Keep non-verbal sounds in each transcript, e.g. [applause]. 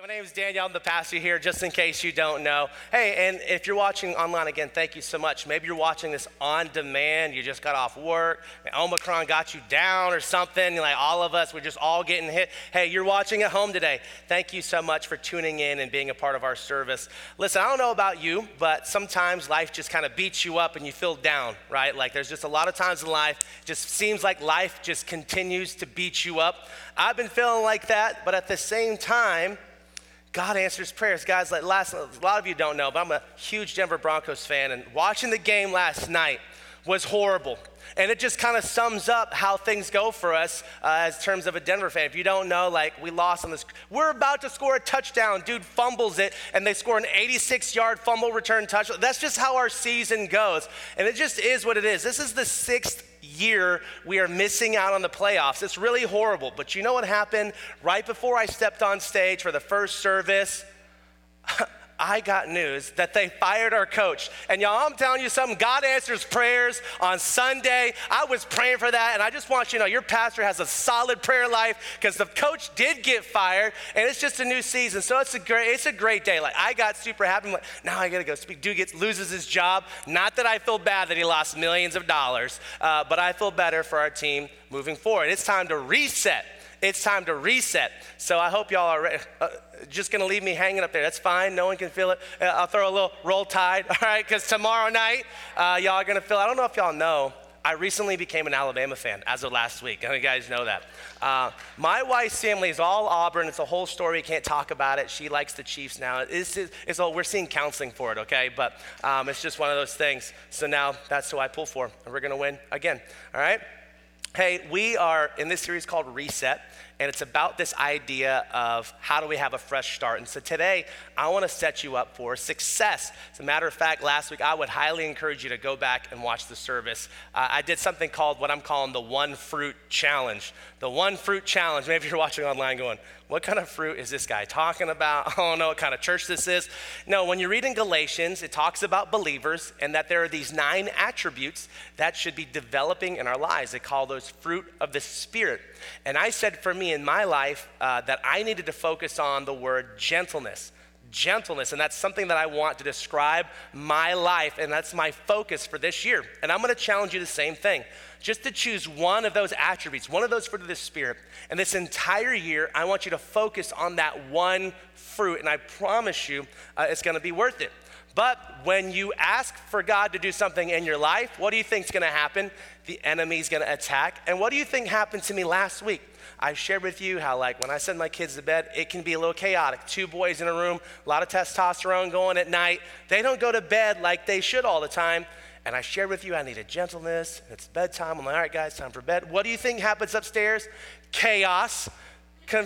my name is Daniel. I'm the pastor here, just in case you don't know. Hey, and if you're watching online again, thank you so much. Maybe you're watching this on demand. You just got off work, Omicron got you down or something. Like all of us, we're just all getting hit. Hey, you're watching at home today. Thank you so much for tuning in and being a part of our service. Listen, I don't know about you, but sometimes life just kind of beats you up and you feel down, right? Like there's just a lot of times in life, just seems like life just continues to beat you up. I've been feeling like that, but at the same time, God answers prayers. Guys, like last, a lot of you don't know, but I'm a huge Denver Broncos fan, and watching the game last night was horrible. And it just kind of sums up how things go for us uh, as terms of a Denver fan. If you don't know, like we lost on this, we're about to score a touchdown. Dude fumbles it, and they score an 86 yard fumble return touchdown. That's just how our season goes. And it just is what it is. This is the sixth year we are missing out on the playoffs. It's really horrible. But you know what happened right before I stepped on stage for the first service? [laughs] I got news that they fired our coach. And y'all, I'm telling you something, God answers prayers on Sunday. I was praying for that, and I just want you to know your pastor has a solid prayer life because the coach did get fired, and it's just a new season. So it's a great, it's a great day. Like I got super happy. Like, now I gotta go speak. Dude gets loses his job. Not that I feel bad that he lost millions of dollars, uh, but I feel better for our team moving forward. It's time to reset. It's time to reset. So I hope y'all are ready. Uh, just gonna leave me hanging up there. That's fine. No one can feel it. Uh, I'll throw a little roll tide, [laughs] all right? Because tomorrow night, uh, y'all are gonna feel. I don't know if y'all know. I recently became an Alabama fan as of last week. I you guys know that. Uh, my wife's family is all Auburn. It's a whole story. We can't talk about it. She likes the Chiefs now. It's, it's, it's all, we're seeing counseling for it, okay? But um, it's just one of those things. So now that's who I pull for, and we're going to win again, all right? Hey, we are in this series called Reset and it's about this idea of how do we have a fresh start. And so today, I want to set you up for success. As a matter of fact, last week, I would highly encourage you to go back and watch the service. Uh, I did something called what I'm calling the One Fruit Challenge. The One Fruit Challenge. Maybe you're watching online going, what kind of fruit is this guy talking about? [laughs] I don't know what kind of church this is. No, when you read in Galatians, it talks about believers and that there are these nine attributes that should be developing in our lives. They call those fruit of the Spirit. And I said for me in my life uh, that I needed to focus on the word gentleness gentleness. And that's something that I want to describe my life, and that's my focus for this year. And I'm gonna challenge you the same thing just to choose one of those attributes, one of those fruit of the Spirit. And this entire year, I want you to focus on that one fruit. And I promise you, uh, it's gonna be worth it. But when you ask for God to do something in your life, what do you think is gonna happen? The enemy's gonna attack. And what do you think happened to me last week? I shared with you how, like, when I send my kids to bed, it can be a little chaotic. Two boys in a room, a lot of testosterone going at night. They don't go to bed like they should all the time. And I shared with you I needed gentleness. It's bedtime. I'm like, all right, guys, time for bed. What do you think happens upstairs? Chaos.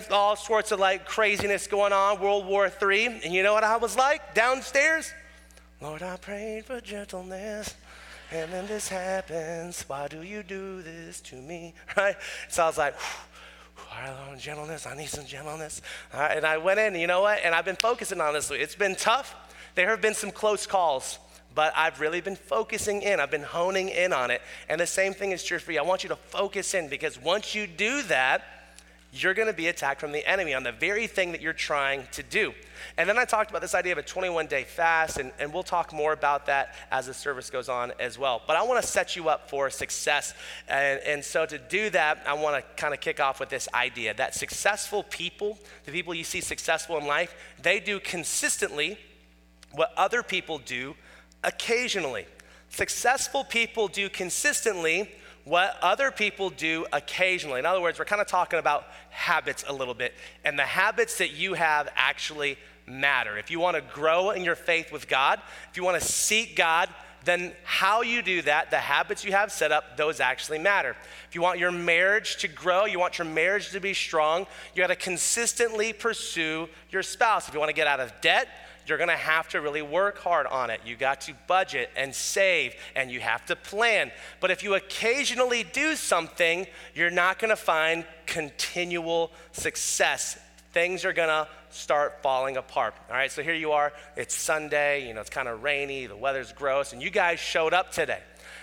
All sorts of like craziness going on, World War III. And you know what I was like downstairs? Lord, I prayed for gentleness. And then this happens. Why do you do this to me? [laughs] Right? So I was like, all Lord, gentleness. I need some gentleness. And I went in, you know what? And I've been focusing on this. It's been tough. There have been some close calls but I've really been focusing in. I've been honing in on it. And the same thing is true for you. I want you to focus in because once you do that, you're going to be attacked from the enemy on the very thing that you're trying to do. And then I talked about this idea of a 21 day fast, and, and we'll talk more about that as the service goes on as well. But I want to set you up for success. And, and so to do that, I want to kind of kick off with this idea that successful people, the people you see successful in life, they do consistently what other people do occasionally. Successful people do consistently what other people do occasionally. In other words, we're kind of talking about habits a little bit, and the habits that you have actually matter. If you want to grow in your faith with God, if you want to seek God, then how you do that, the habits you have set up, those actually matter. If you want your marriage to grow, you want your marriage to be strong, you got to consistently pursue your spouse. If you want to get out of debt, you're gonna have to really work hard on it. You got to budget and save and you have to plan. But if you occasionally do something, you're not gonna find continual success. Things are gonna start falling apart. All right, so here you are. It's Sunday, you know, it's kind of rainy, the weather's gross, and you guys showed up today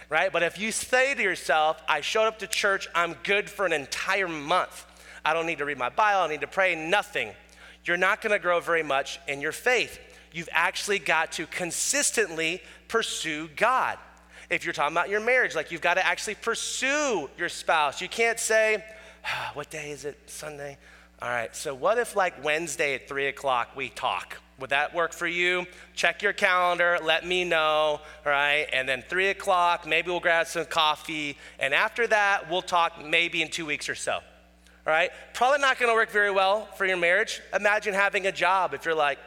right? But if you say to yourself, I showed up to church, I'm good for an entire month. I don't need to read my Bible, I don't need to pray, nothing you're not gonna grow very much in your faith. You've actually got to consistently pursue God. If you're talking about your marriage, like you've got to actually pursue your spouse. You can't say, ah, What day is it? Sunday? All right, so what if like Wednesday at three o'clock we talk? Would that work for you? Check your calendar, let me know, right? And then three o'clock, maybe we'll grab some coffee. And after that, we'll talk maybe in two weeks or so, all right? Probably not gonna work very well for your marriage. Imagine having a job if you're like,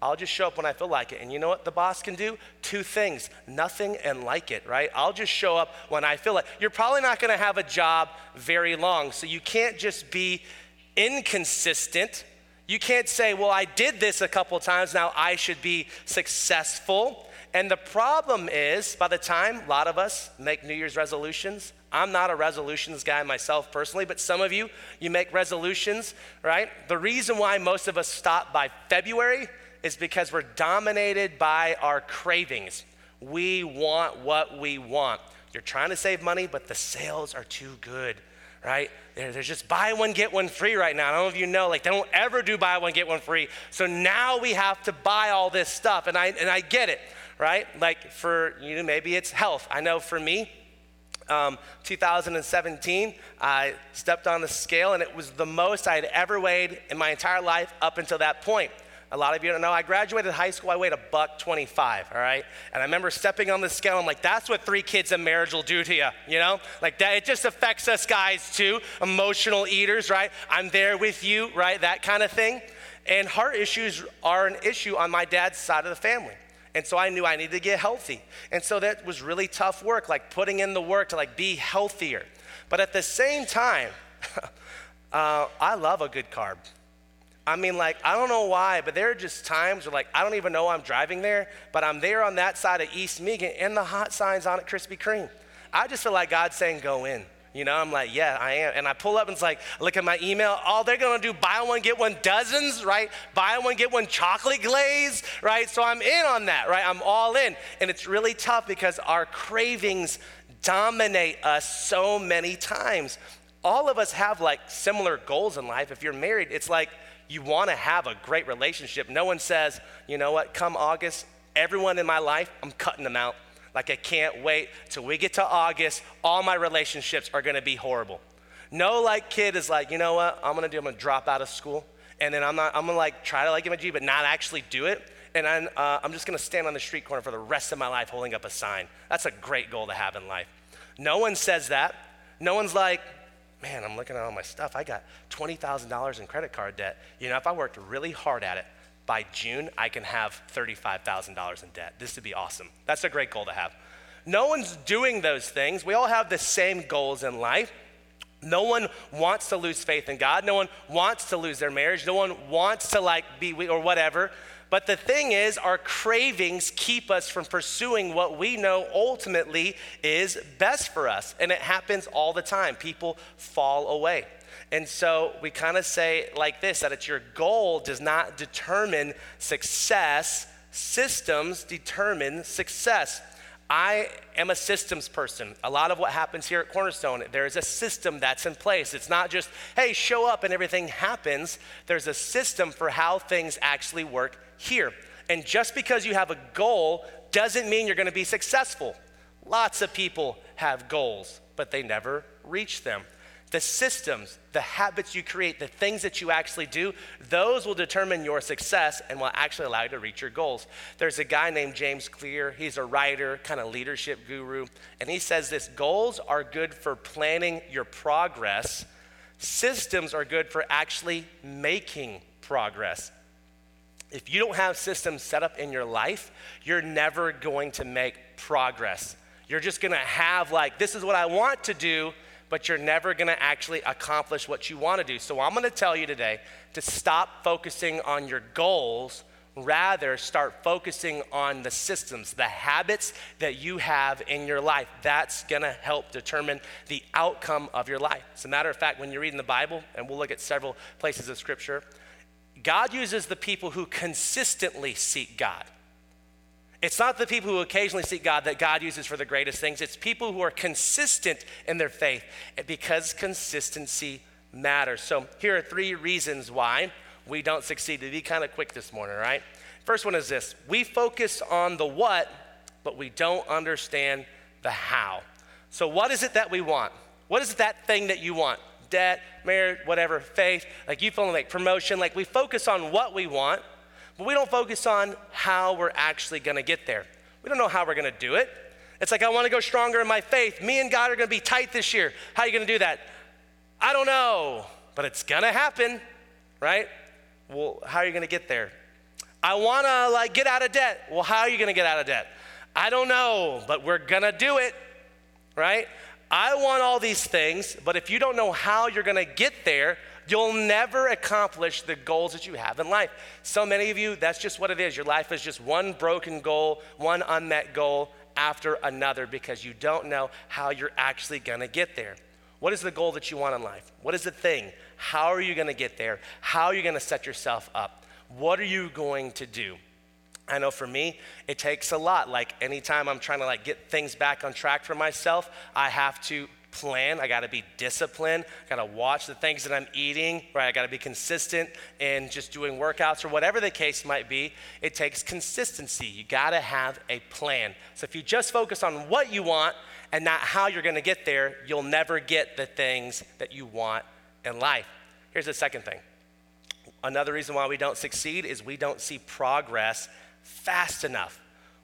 I'll just show up when I feel like it. And you know what the boss can do? Two things nothing and like it, right? I'll just show up when I feel like You're probably not gonna have a job very long. So you can't just be inconsistent you can't say, well, I did this a couple times, now I should be successful. And the problem is, by the time a lot of us make New Year's resolutions, I'm not a resolutions guy myself personally, but some of you, you make resolutions, right? The reason why most of us stop by February is because we're dominated by our cravings. We want what we want. You're trying to save money, but the sales are too good right? There's just buy one, get one free right now. I don't know if you know, like they don't ever do buy one, get one free. So now we have to buy all this stuff. And I, and I get it, right? Like for, you maybe it's health. I know for me, um, 2017, I stepped on the scale and it was the most I had ever weighed in my entire life up until that point. A lot of you don't know, I graduated high school, I weighed a buck 25, all right? And I remember stepping on the scale, I'm like, that's what three kids in marriage will do to you, you know? Like that, it just affects us guys too, emotional eaters, right? I'm there with you, right? That kind of thing. And heart issues are an issue on my dad's side of the family. And so I knew I needed to get healthy. And so that was really tough work, like putting in the work to like be healthier. But at the same time, [laughs] uh, I love a good carb. I mean, like, I don't know why, but there are just times where, like, I don't even know I'm driving there, but I'm there on that side of East Meighan and the hot signs on it, Krispy Kreme. I just feel like God's saying, go in. You know, I'm like, yeah, I am. And I pull up and it's like, look at my email. Oh, they're gonna do buy one, get one dozens, right? Buy one, get one chocolate glaze, right? So I'm in on that, right? I'm all in. And it's really tough because our cravings dominate us so many times. All of us have like similar goals in life. If you're married, it's like, you want to have a great relationship. No one says, you know what, come August, everyone in my life, I'm cutting them out. Like, I can't wait till we get to August. All my relationships are gonna be horrible. No, like, kid is like, you know what, I'm gonna do, I'm gonna drop out of school. And then I'm not, I'm gonna like try to like give a G, but not actually do it. And I'm, uh, I'm just gonna stand on the street corner for the rest of my life holding up a sign. That's a great goal to have in life. No one says that. No one's like, man, I'm looking at all my stuff. I got $20,000 in credit card debt. You know, if I worked really hard at it, by June, I can have $35,000 in debt. This would be awesome. That's a great goal to have. No one's doing those things. We all have the same goals in life. No one wants to lose faith in God. No one wants to lose their marriage. No one wants to like be or whatever. But the thing is, our cravings keep us from pursuing what we know ultimately is best for us. And it happens all the time. People fall away. And so we kind of say like this that it's your goal does not determine success, systems determine success. I am a systems person. A lot of what happens here at Cornerstone, there is a system that's in place. It's not just, hey, show up and everything happens. There's a system for how things actually work here. And just because you have a goal doesn't mean you're going to be successful. Lots of people have goals, but they never reach them. The systems, the habits you create, the things that you actually do, those will determine your success and will actually allow you to reach your goals. There's a guy named James Clear. He's a writer, kind of leadership guru, and he says this goals are good for planning your progress, systems are good for actually making progress. If you don't have systems set up in your life, you're never going to make progress. You're just gonna have, like, this is what I want to do, but you're never gonna actually accomplish what you wanna do. So I'm gonna tell you today to stop focusing on your goals, rather, start focusing on the systems, the habits that you have in your life. That's gonna help determine the outcome of your life. As a matter of fact, when you're reading the Bible, and we'll look at several places of scripture, God uses the people who consistently seek God. It's not the people who occasionally seek God that God uses for the greatest things. It's people who are consistent in their faith because consistency matters. So here are three reasons why we don't succeed. To be kind of quick this morning, right? First one is this we focus on the what, but we don't understand the how. So, what is it that we want? What is that thing that you want? Debt, marriage, whatever, faith, like you feel like promotion. Like we focus on what we want, but we don't focus on how we're actually gonna get there. We don't know how we're gonna do it. It's like, I wanna go stronger in my faith. Me and God are gonna be tight this year. How are you gonna do that? I don't know, but it's gonna happen, right? Well, how are you gonna get there? I wanna like get out of debt. Well, how are you gonna get out of debt? I don't know, but we're gonna do it, right? I want all these things, but if you don't know how you're gonna get there, you'll never accomplish the goals that you have in life. So many of you, that's just what it is. Your life is just one broken goal, one unmet goal after another because you don't know how you're actually gonna get there. What is the goal that you want in life? What is the thing? How are you gonna get there? How are you gonna set yourself up? What are you going to do? I know for me, it takes a lot. Like anytime I'm trying to like get things back on track for myself, I have to plan. I got to be disciplined. I got to watch the things that I'm eating, right? I got to be consistent in just doing workouts or whatever the case might be. It takes consistency. You got to have a plan. So if you just focus on what you want and not how you're going to get there, you'll never get the things that you want in life. Here's the second thing. Another reason why we don't succeed is we don't see progress fast enough.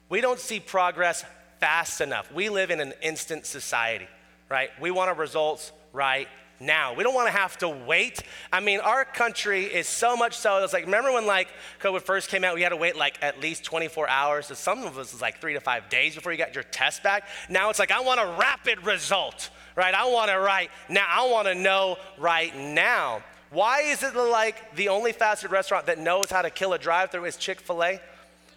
We don't see progress fast enough. We live in an instant society, right? We want our results right now. We don't want to have to wait. I mean, our country is so much so. It's like remember when like COVID first came out, we had to wait like at least 24 hours. So some of us was like three to five days before you got your test back. Now it's like I want a rapid result, right? I want it right now. I want to know right now. Why is it like the only fast food restaurant that knows how to kill a drive-through is Chick-fil-A?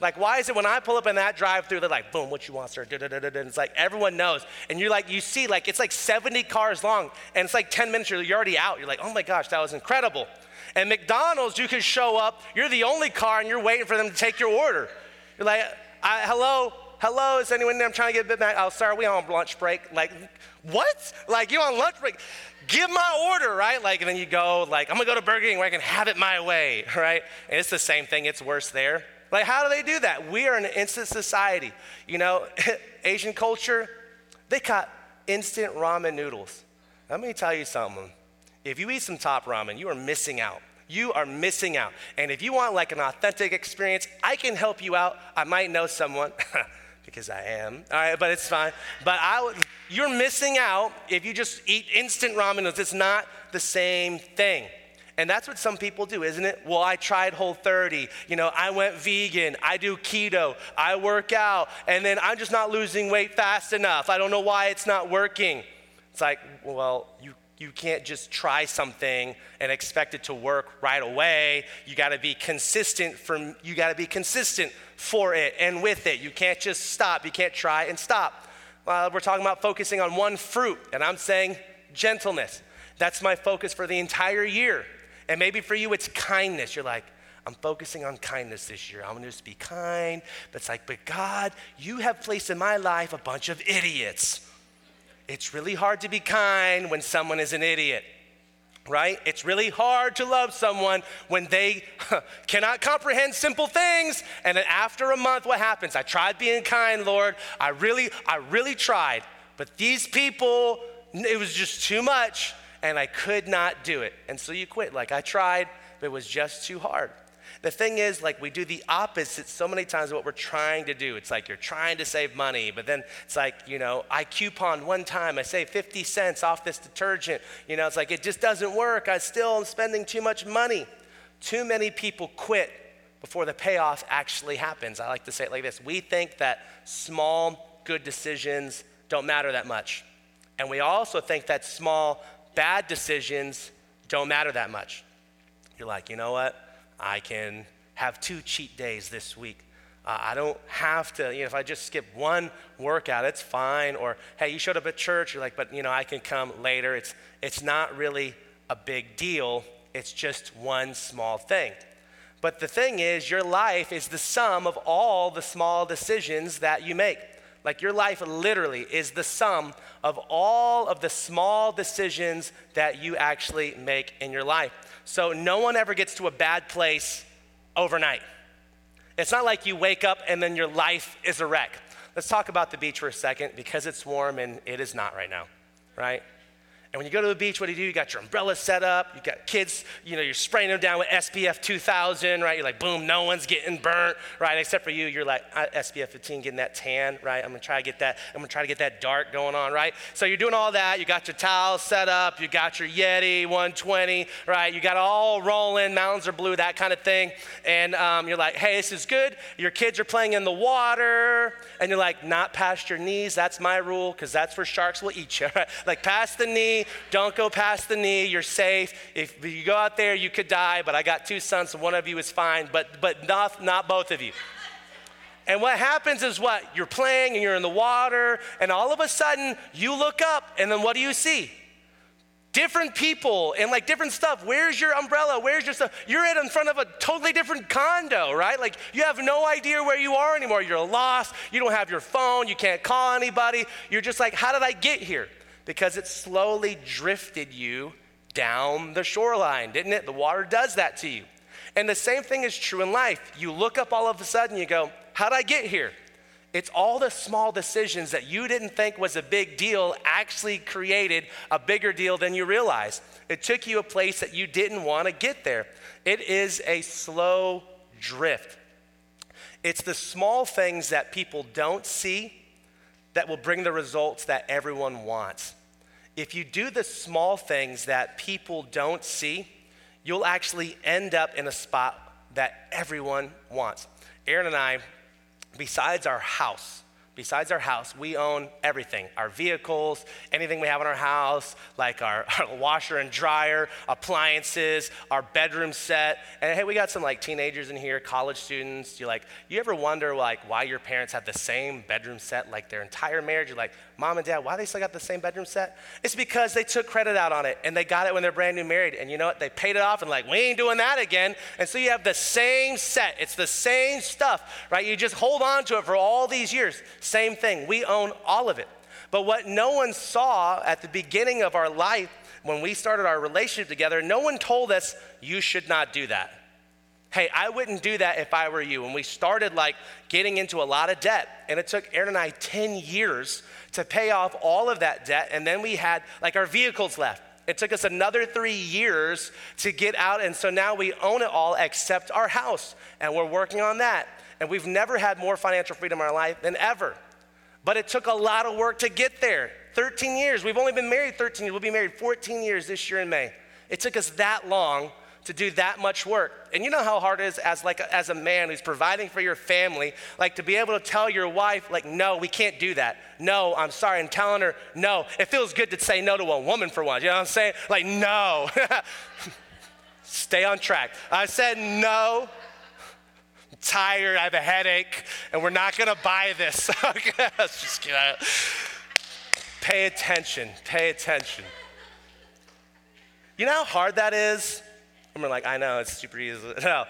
Like, why is it when I pull up in that drive through, they're like, boom, what you want, sir? And it's like everyone knows. And you're like, you see, like, it's like 70 cars long, and it's like 10 minutes, you're already out. You're like, oh my gosh, that was incredible. And McDonald's, you can show up, you're the only car, and you're waiting for them to take your order. You're like, hello, hello, is anyone there? I'm trying to get a bit back. Oh, sorry, we on lunch break. Like, what? Like, you on lunch break? Give my order, right? Like, and then you go, like, I'm gonna go to Burger King where I can have it my way, [laughs] right? And it's the same thing, it's worse there. Like, how do they do that? We are an instant society. You know, [laughs] Asian culture, they got instant ramen noodles. Let me tell you something. If you eat some top ramen, you are missing out. You are missing out. And if you want like an authentic experience, I can help you out. I might know someone [laughs] because I am. All right, but it's fine. But I would, you're missing out if you just eat instant ramen noodles. It's not the same thing. And that's what some people do, isn't it? Well, I tried Whole 30. You know, I went vegan. I do keto. I work out. And then I'm just not losing weight fast enough. I don't know why it's not working. It's like, well, you, you can't just try something and expect it to work right away. You got to be consistent from you got to be consistent for it and with it. You can't just stop. You can't try and stop. Uh, we're talking about focusing on one fruit, and I'm saying gentleness. That's my focus for the entire year. And maybe for you, it's kindness. You're like, I'm focusing on kindness this year. I'm gonna just be kind. But it's like, but God, you have placed in my life a bunch of idiots. It's really hard to be kind when someone is an idiot, right? It's really hard to love someone when they [laughs] cannot comprehend simple things. And then after a month, what happens? I tried being kind, Lord. I really, I really tried. But these people, it was just too much and I could not do it. And so you quit. Like I tried, but it was just too hard. The thing is, like, we do the opposite so many times of what we're trying to do. It's like you're trying to save money, but then it's like, you know, I coupon one time, I save 50 cents off this detergent. You know, it's like it just doesn't work. I still am spending too much money. Too many people quit before the payoff actually happens. I like to say it like this We think that small, good decisions don't matter that much. And we also think that small, bad decisions don't matter that much. You're like, you know what? I can have two cheat days this week. Uh, I don't have to, you know, if I just skip one workout, it's fine. Or, hey, you showed up at church, you're like, but, you know, I can come later. It's, it's not really a big deal, it's just one small thing. But the thing is, your life is the sum of all the small decisions that you make. Like your life literally is the sum of all of the small decisions that you actually make in your life. So no one ever gets to a bad place overnight. It's not like you wake up and then your life is a wreck. Let's talk about the beach for a second because it's warm and it is not right now, right? And when you go to the beach, what do you do? You got your umbrella set up. You got kids, you know, you're spraying them down with SPF 2000, right? You're like, boom, no one's getting burnt, right? Except for you, you're like SPF 15, getting that tan, right? I'm gonna try to get that. I'm gonna try to get that dark going on, right? So you're doing all that. You got your towels set up. You got your Yeti 120, right? You got all rolling. Mountains are blue, that kind of thing. And um, you're like, hey, this is good. Your kids are playing in the water, and you're like, not past your knees. That's my rule, because that's where sharks will eat you. [laughs] Right? Like past the don't go past the knee. You're safe. If you go out there, you could die, but I got two sons, so one of you is fine, but, but not, not both of you. And what happens is what? You're playing and you're in the water, and all of a sudden you look up, and then what do you see? Different people and like different stuff. Where's your umbrella? Where's your stuff? You're in front of a totally different condo, right? Like you have no idea where you are anymore. You're lost. You don't have your phone. You can't call anybody. You're just like, how did I get here? Because it slowly drifted you down the shoreline, didn't it? The water does that to you. And the same thing is true in life. You look up all of a sudden, you go, How'd I get here? It's all the small decisions that you didn't think was a big deal actually created a bigger deal than you realized. It took you a place that you didn't want to get there. It is a slow drift. It's the small things that people don't see that will bring the results that everyone wants. If you do the small things that people don't see, you'll actually end up in a spot that everyone wants. Erin and I, besides our house, besides our house, we own everything our vehicles, anything we have in our house, like our, [laughs] our, washer and dryer, appliances, our bedroom set. And hey, we got some like teenagers in here, college students. You like, you ever wonder like why your parents have the same bedroom set like their entire marriage? You're like, mom and dad, why they still got the same bedroom set? It's because they took credit out on it and they got it when they're brand new married. And you know what? They paid it off and like, we ain't doing that again. And so you have the same set. It's the same stuff, right? You just hold on to it for all these years. Same thing. We own all of it. But what no one saw at the beginning of our life when we started our relationship together, no one told us, you should not do that. Hey, I wouldn't do that if I were you. And we started like getting into a lot of debt. And it took Erin and I 10 years to pay off all of that debt. And then we had like our vehicles left. It took us another three years to get out. And so now we own it all except our house. And we're working on that. And we've never had more financial freedom in our life than ever. But it took a lot of work to get there. 13 years. We've only been married 13 years. We'll be married 14 years this year in May. It took us that long to do that much work. And you know how hard it is as like as a man who's providing for your family, like to be able to tell your wife, like, no, we can't do that. No, I'm sorry. And telling her, no. It feels good to say no to a woman for once. You know what I'm saying? Like, no. [laughs] Stay on track. I said no. Tired. I have a headache, and we're not gonna buy this. [laughs] Let's just kidding. Pay attention. Pay attention. You know how hard that is? And we're like, I know, it's super easy. [laughs] No,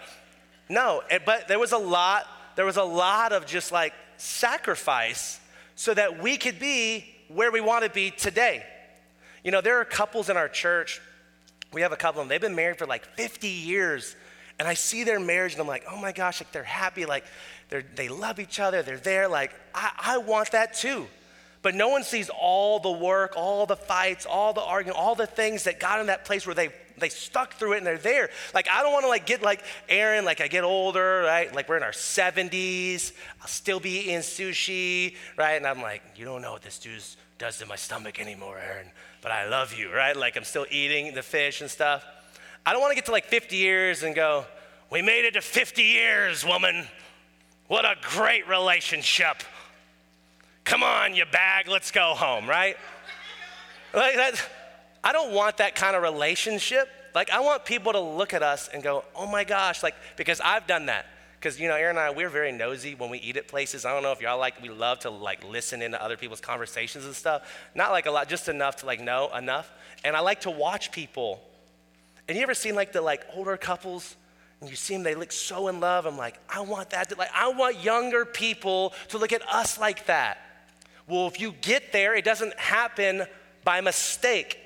no, but there was a lot, there was a lot of just like sacrifice so that we could be where we want to be today. You know, there are couples in our church, we have a couple of them, they've been married for like 50 years. And I see their marriage and I'm like, oh my gosh, like they're happy, like they they love each other, they're there, like I, I want that too. But no one sees all the work, all the fights, all the arguing, all the things that got in that place where they they stuck through it and they're there. Like I don't want to like get like Erin, like I get older, right? Like we're in our 70s, I'll still be eating sushi, right? And I'm like, you don't know what this dude does to my stomach anymore, Erin, but I love you, right? Like I'm still eating the fish and stuff. I don't want to get to like 50 years and go, we made it to 50 years, woman. What a great relationship. Come on, you bag, let's go home, right? Like that I don't want that kind of relationship. Like, I want people to look at us and go, oh my gosh, like, because I've done that. Because, you know, Erin and I, we're very nosy when we eat at places. I don't know if y'all like, we love to like listen into other people's conversations and stuff. Not like a lot, just enough to like know enough. And I like to watch people. And you ever seen like the like older couples? And you see them, they look so in love. I'm like, I want that. To, like, I want younger people to look at us like that. Well, if you get there, it doesn't happen by mistake.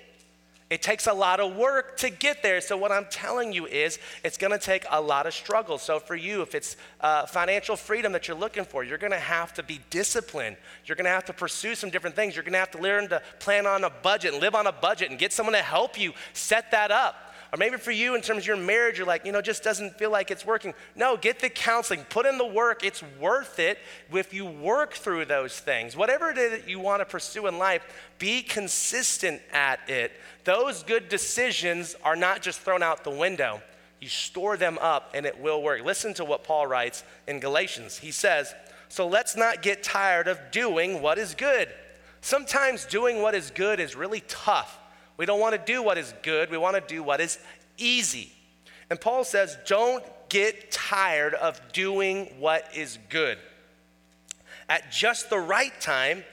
It takes a lot of work to get there. So, what I'm telling you is, it's gonna take a lot of struggle. So, for you, if it's uh, financial freedom that you're looking for, you're gonna have to be disciplined. You're gonna have to pursue some different things. You're gonna have to learn to plan on a budget and live on a budget and get someone to help you set that up. Or maybe for you, in terms of your marriage, you're like, you know, just doesn't feel like it's working. No, get the counseling, put in the work. It's worth it if you work through those things. Whatever it is that you want to pursue in life, be consistent at it. Those good decisions are not just thrown out the window. You store them up and it will work. Listen to what Paul writes in Galatians. He says, So let's not get tired of doing what is good. Sometimes doing what is good is really tough. We don't want to do what is good, we want to do what is easy. And Paul says, don't get tired of doing what is good. At just the right time,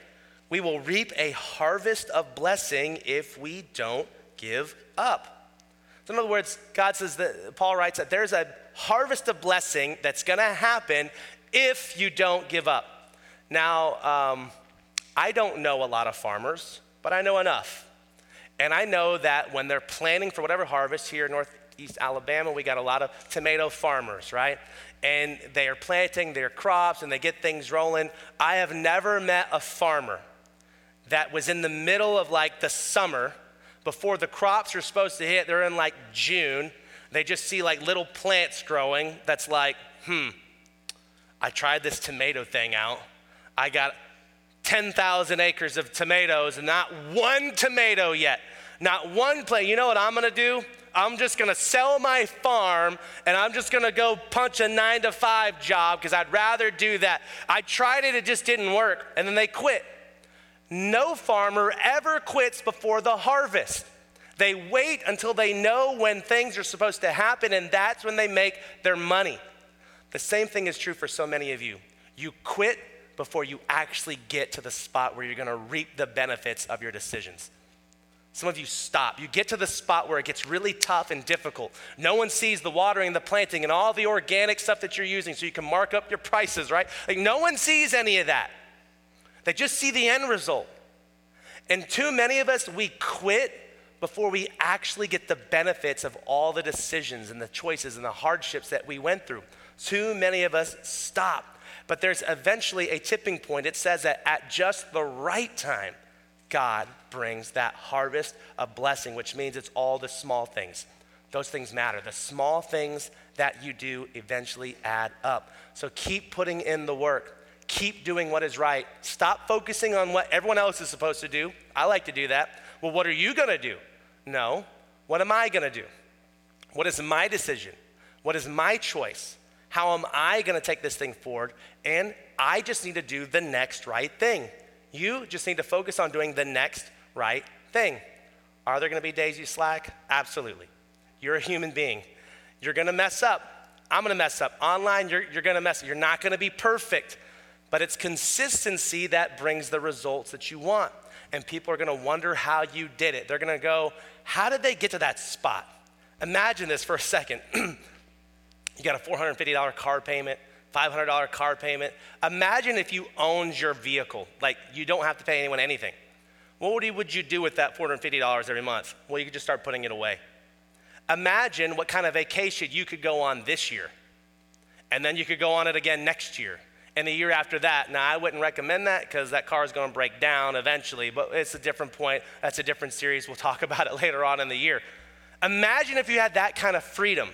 we will reap a harvest of blessing if we don't give up. So, in other words, God says that Paul writes that there's a harvest of blessing that's going to happen if you don't give up. Now, um, I don't know a lot of farmers, but I know enough. And I know that when they're planning for whatever harvest here in Northeast Alabama, we got a lot of tomato farmers, right? And they are planting their crops and they get things rolling. I have never met a farmer that was in the middle of like the summer before the crops are supposed to hit. They're in like June. They just see like little plants growing that's like, hmm, I tried this tomato thing out. I got 10,000 acres of tomatoes and not one tomato yet. Not one plant. You know what I'm gonna do? I'm just gonna sell my farm and I'm just gonna go punch a nine to five job because I'd rather do that. I tried it, it just didn't work. And then they quit. No farmer ever quits before the harvest. They wait until they know when things are supposed to happen, and that's when they make their money. The same thing is true for so many of you. You quit before you actually get to the spot where you're gonna reap the benefits of your decisions. Some of you stop. You get to the spot where it gets really tough and difficult. No one sees the watering, the planting, and all the organic stuff that you're using so you can mark up your prices, right? Like, no one sees any of that. They just see the end result. And too many of us, we quit before we actually get the benefits of all the decisions and the choices and the hardships that we went through. Too many of us stop but there's eventually a tipping point. It says that at just the right time, God brings that harvest of blessing, which means it's all the small things. Those things matter. The small things that you do eventually add up. So keep putting in the work. Keep doing what is right. Stop focusing on what everyone else is supposed to do. I like to do that. Well, what are you going to do? No. What am I going to do? What is my decision? What is my choice? How am I going to take this thing forward? And I just need to do the next right thing. You just need to focus on doing the next right thing. Are there going to be days you slack? Absolutely. You're a human being. You're going to mess up. I'm going to mess up. Online, you're, you're going to mess up. You're not going to be perfect, but it's consistency that brings the results that you want. And people are going to wonder how you did it. They're going to go, How did they get to that spot? Imagine this for a second. [clears throat] You got a $450 car payment, $500 car payment. Imagine if you owned your vehicle, like you don't have to pay anyone anything. What would you do with that $450 every month? Well, you could just start putting it away. Imagine what kind of vacation you could go on this year. And then you could go on it again next year and the year after that. Now, I wouldn't recommend that because that car is going to break down eventually, but it's a different point. That's a different series. We'll talk [laughs] about it later on in the year. Imagine if you had that kind of freedom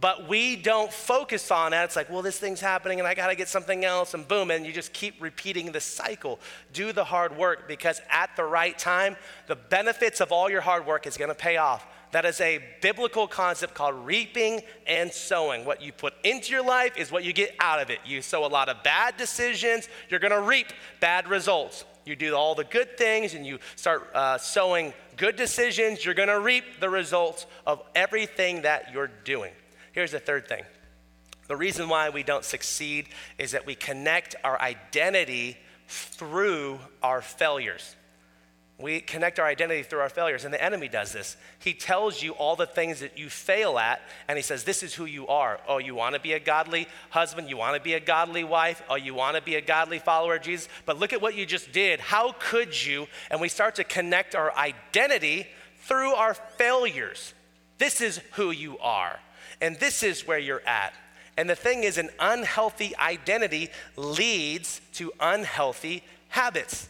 but we don't focus on it. It's like, well, this thing's happening and I got to get something else, and boom, and you just keep repeating the cycle. Do the hard work because at the right time, the benefits of all your hard work is going to pay off. That is a biblical concept called reaping and sowing. What you put into your life is what you get out of it. You sow a lot of bad decisions, you're going to reap bad results. You do all the good things and you start uh, sowing good decisions, you're going to reap the results of everything that you're doing. Here's the third thing the reason why we don't succeed is that we connect our identity through our failures. We connect our identity through our failures, and the enemy does this. He tells you all the things that you fail at, and he says, This is who you are. Oh, you want to be a godly husband? You want to be a godly wife? Oh, you want to be a godly follower of Jesus? But look at what you just did. How could you? And we start to connect our identity through our failures. This is who you are, and this is where you're at. And the thing is, an unhealthy identity leads to unhealthy habits.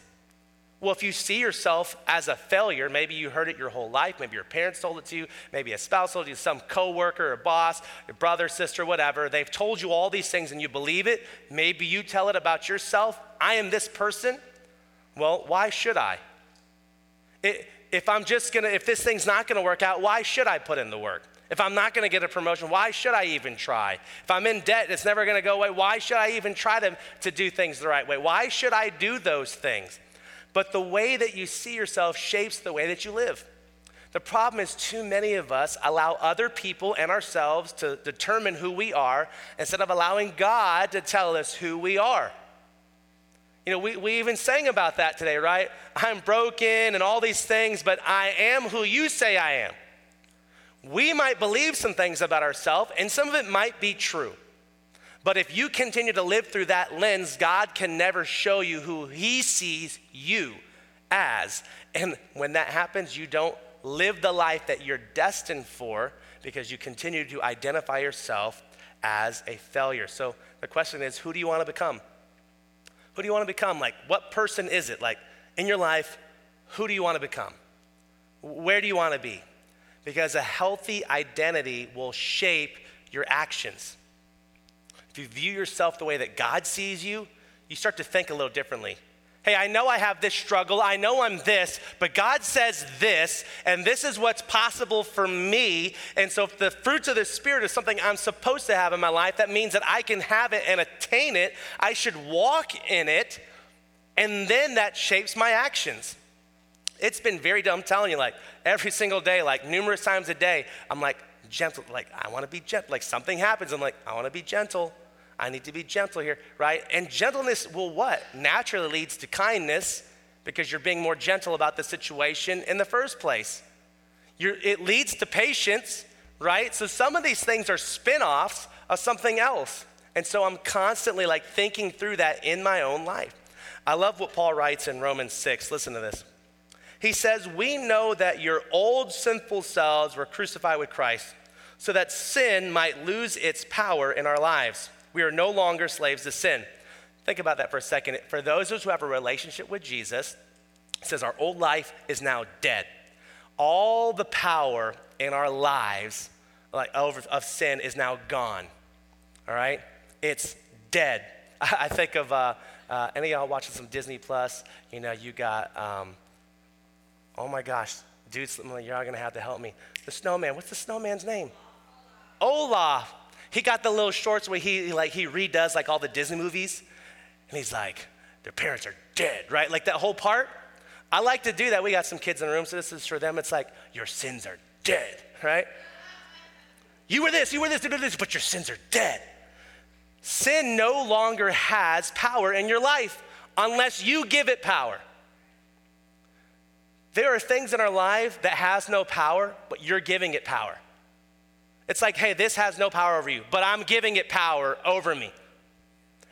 Well, if you see yourself as a failure, maybe you heard it your whole life, maybe your parents told it to you, maybe a spouse told you, some coworker or boss, your brother, sister, whatever, they've told you all these things and you believe it. Maybe you tell it about yourself. I am this person. Well, why should I? It, if I'm just gonna, if this thing's not gonna work out, why should I put in the work? If I'm not gonna get a promotion, why should I even try? If I'm in debt, it's never gonna go away, why should I even try to, to do things the right way? Why should I do those things? But the way that you see yourself shapes the way that you live. The problem is, too many of us allow other people and ourselves to determine who we are instead of allowing God to tell us who we are. You know, we, we even sang about that today, right? I'm broken and all these things, but I am who you say I am. We might believe some things about ourselves, and some of it might be true. But if you continue to live through that lens, God can never show you who He sees you as. And when that happens, you don't live the life that you're destined for because you continue to identify yourself as a failure. So the question is who do you want to become? Who do you want to become? Like, what person is it? Like, in your life, who do you want to become? Where do you want to be? Because a healthy identity will shape your actions. If you view yourself the way that God sees you, you start to think a little differently. Hey, I know I have this struggle. I know I'm this, but God says this, and this is what's possible for me. And so, if the fruits of the Spirit is something I'm supposed to have in my life, that means that I can have it and attain it. I should walk in it, and then that shapes my actions. It's been very dumb I'm telling you, like every single day, like numerous times a day, I'm like, gentle, like I wanna be gentle. Like something happens, I'm like, I wanna be gentle. I need to be gentle here, right? And gentleness will what? Naturally leads to kindness because you're being more gentle about the situation in the first place. You're, it leads to patience, right? So some of these things are spin offs of something else. And so I'm constantly like thinking through that in my own life. I love what Paul writes in Romans 6. Listen to this. He says, We know that your old sinful selves were crucified with Christ so that sin might lose its power in our lives. We are no longer slaves to sin. Think about that for a second. For those of us who have a relationship with Jesus, says our old life is now dead. All the power in our lives like over, of sin is now gone. All right? It's dead. [laughs] I, think of uh, uh, any of y'all watching some Disney Plus. You know, you got, um, oh my gosh, dude, you're not gonna have to help me. The snowman. What's the snowman's name? Olaf. He got the little shorts where he like he redoes like all the Disney movies, and he's like, their parents are dead, right? Like that whole part. I like to do that. We got some kids in the room, so this is for them. It's like your sins are dead, right? You were this, you were this, this, but your sins are dead. Sin no longer has power in your life unless you give it power. There are things in our life that has no power, but you're giving it power. It's like, hey, this has no power over you, but I'm giving it power over me.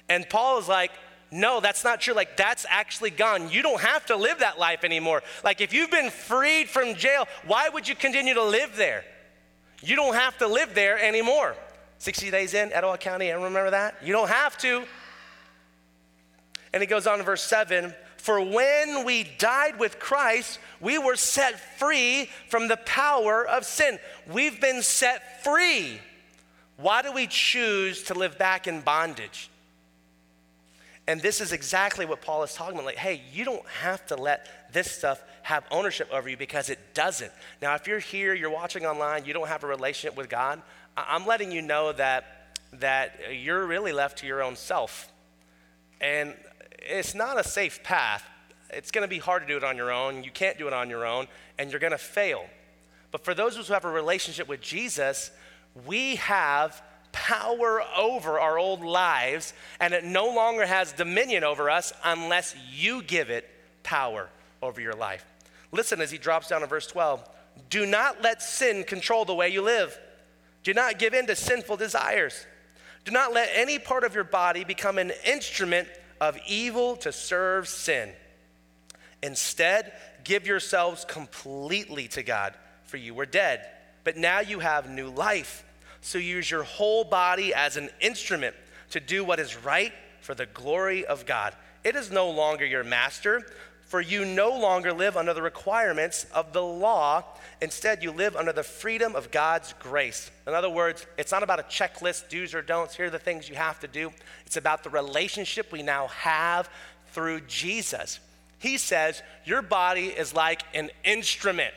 And Paul is like, no, that's not true. Like, that's actually gone. You don't have to live that life anymore. Like, if you've been freed from jail, why would you continue to live there? You don't have to live there anymore. 60 days in, Etowah County, and remember that? You don't have to. And he goes on in verse 7 For when we died with Christ, we were set free from the power of sin. We've been set free. Why do we choose to live back in bondage? And this is exactly what Paul is talking about. Like, hey, you don't have to let this stuff have ownership over you because it doesn't. Now, if you're here, you're watching online, you don't have a relationship with God, I'm letting you know that, that you're really left to your own self. And it's not a safe path it's going to be hard to do it on your own. You can't do it on your own, and you're going to fail. But for those who have a relationship with Jesus, we have power over our old lives, and it no longer has dominion over us unless you give it power over your life. Listen as he drops down to verse 12. Do not let sin control the way you live. Do not give in to sinful desires. Do not let any part of your body become an instrument of evil to serve sin. Instead, give yourselves completely to God, for you were dead, but now you have new life. So use your whole body as an instrument to do what is right for the glory of God. It is no longer your master, for you no longer live under the requirements of the law. Instead, you live under the freedom of God's grace. In other words, it's not about a checklist, do's or don'ts. Here are the things you have to do. It's about the relationship we now have through Jesus. He says, Your body is like an instrument.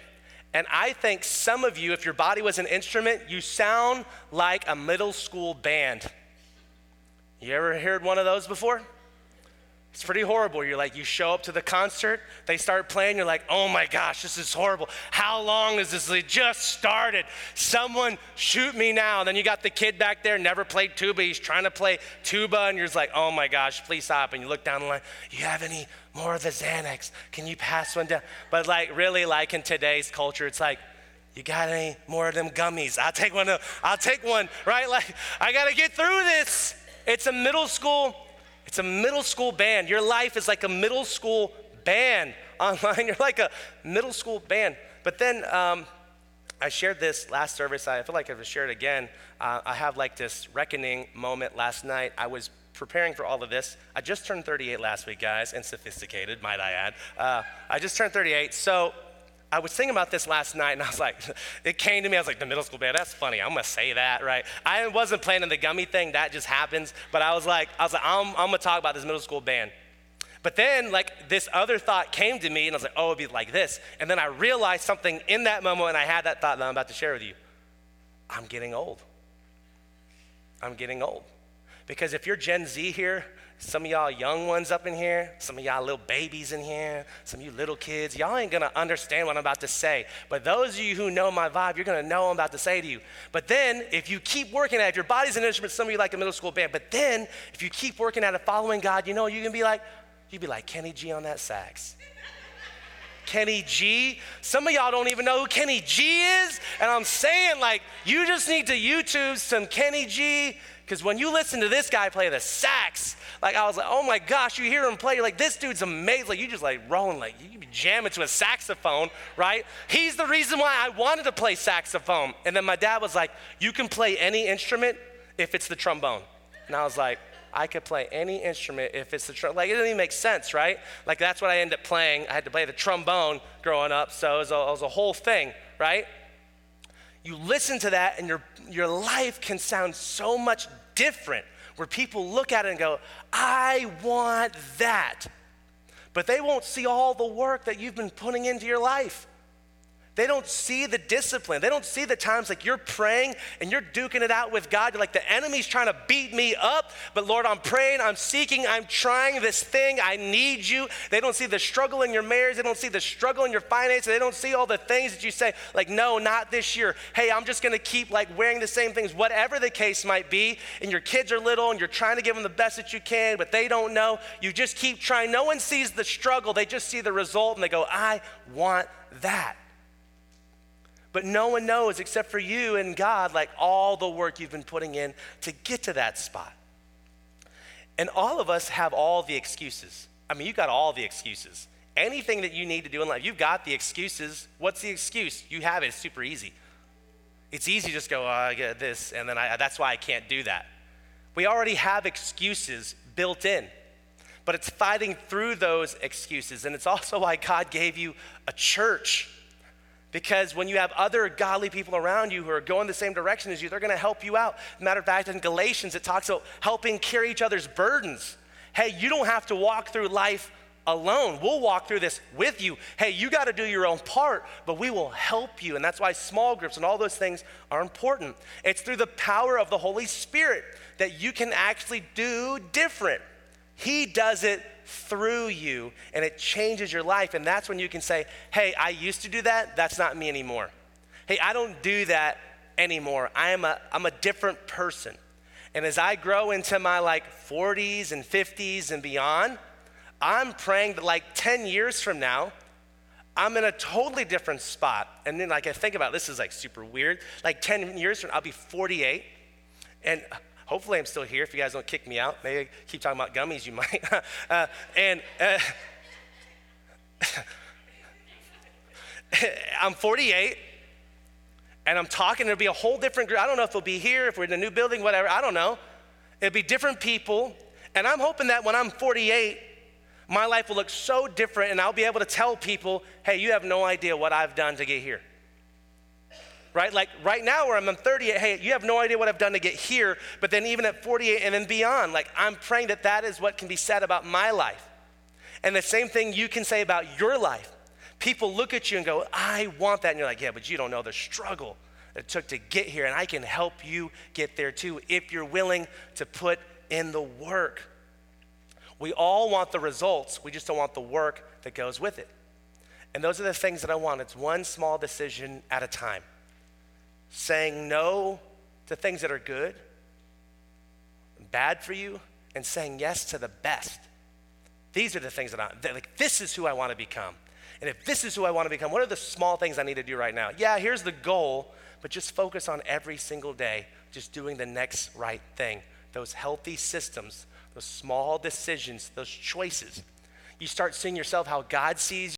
And I think some of you, if your body was an instrument, you sound like a middle school band. You ever heard one of those before? It's pretty horrible. You're like, you show up to the concert, they start playing, you're like, oh my gosh, this is horrible. How long is this? It just started. Someone shoot me now. Then you got the kid back there, never played tuba. He's trying to play tuba, and you're just like, oh my gosh, please stop. And you look down the line, you have any more of the Xanax? Can you pass one down? But like, really, like in today's culture, it's like, you got any more of them gummies? I'll take one. I'll take one, right? [laughs] Like, I got to get through this. It's a middle school it's a middle school band. Your life is like a middle school band [laughs] online. You're like a middle school band. But then um, I shared this last service. I feel like I have shared it again. Uh, I have like this reckoning moment last night. I was preparing for all of this. I just turned 38 last week, guys, and sophisticated, might I add. Uh, I just turned 38. So I was thinking about this last night and I was like, [laughs] it came to me. I was like, the middle school band, that's funny. I'm gonna say that, right? I wasn't planning the gummy thing, that just happens. But I was like, I was like, I'm, I'm gonna talk about this middle school band. But then, like, this other thought came to me and I was like, oh, it'd be like this. And then I realized something in that moment and I had that thought that I'm about to share with you. I'm getting old. I'm getting old. Because if you're Gen Z here, some of y'all young ones up in here, some of y'all little babies in here, some of you little kids, y'all ain't gonna understand what I'm about to say. But those of you who know my vibe, you're gonna know I'm about to say to you. But then, if you keep working at it, if your body's an instrument, some of you like a middle school band, but then, if you keep working at it, following God, you know, you can be like, you'd be like Kenny G on that sax. [laughs] Kenny G. Some of y'all don't even know who Kenny G is. And I'm saying, like, you just need to YouTube some Kenny G because when you listen to this guy play the sax, like I was like, oh my gosh, you hear him play, like, this dude's amazing. Like you just like rolling, like you be jamming to a saxophone, right? He's the reason why I wanted to play saxophone. And then my dad was like, you can play any instrument if it's the trombone. And I was like, I could play any instrument if it's the trombone. Like, it doesn't even make sense, right? Like, that's what I ended up playing. I had to play the trombone growing up, so it was a, it was a whole thing, right? You listen to that and your, your life can sound so much different where people look at it and go, I want that. But they won't see all the work that you've been putting into your life. They don't see the discipline. They don't see the times like you're praying and you're duking it out with God. You're like, the enemy's trying to beat me up, but Lord, I'm praying, I'm seeking, I'm trying this thing. I need you. They don't see the struggle in your marriage. They don't see the struggle in your finances. They don't see all the things that you say, like, no, not this year. Hey, I'm just going to keep like wearing the same things, whatever the case might be. And your kids are little and you're trying to give them the best that you can, but they don't know. You just keep trying. No one sees the struggle. They just see the result and they go, I want that. But no one knows except for you and God, like all the work you've been putting in to get to that spot. And all of us have all the excuses. I mean, you got all the excuses. Anything that you need to do in life, you've got the excuses. What's the excuse? You have it, it's super easy. It's easy to just go, oh, I get this, and then I, that's why I can't do that. We already have excuses built in, but it's fighting through those excuses. And it's also why God gave you a church because when you have other godly people around you who are going the same direction as you, they're going to help you out. Matter of fact, in Galatians, it talks about helping carry each other's burdens. Hey, you don't have to walk through life alone. We'll walk through this with you. Hey, you got to do your own part, but we will help you. And that's why small groups and all those things are important. It's through the power of the Holy Spirit that you can actually do different. He does it through you and it changes your life. And that's when you can say, hey, I used to do that. That's not me anymore. Hey, I don't do that anymore. I am a, I'm a different person. And as I grow into my like 40s and 50s and beyond, I'm praying that like 10 years from now, I'm in a totally different spot. And then, like, I think about it, this is like super weird. Like, 10 years from now, I'll be 48. And hopefully, I'm still here. If you guys don't kick me out, maybe I keep talking about gummies, you might. [laughs] uh, and uh, [laughs] I'm 48 and I'm talking, There'll be a whole different group. I don't know if it'll be here, if we're in a new building, whatever, I don't know. It'll be different people. And I'm hoping that when I'm 48, my life will look so different and I'll be able to tell people, hey, you have no idea what I've done to get here. Right? Like right now, where I'm 38, hey, you have no idea what I've done to get here. But then even at 48 and then beyond, like I'm praying that that is what can be said about my life. And the same thing you can say about your life. People look at you and go, I want that. And you're like, yeah, but you don't know the struggle it took to get here. And I can help you get there too if you're willing to put in the work. We all want the results, we just don't want the work that goes with it. And those are the things that I want. It's one small decision at a time. Saying no to things that are good, bad for you, and saying yes to the best. These are the things that I like. This is who I want to become. And if this is who I want to become, what are the small things I need to do right now? Yeah, here's the goal, but just focus on every single day, just doing the next right thing. Those healthy systems, those small decisions, those choices. You start seeing yourself how God sees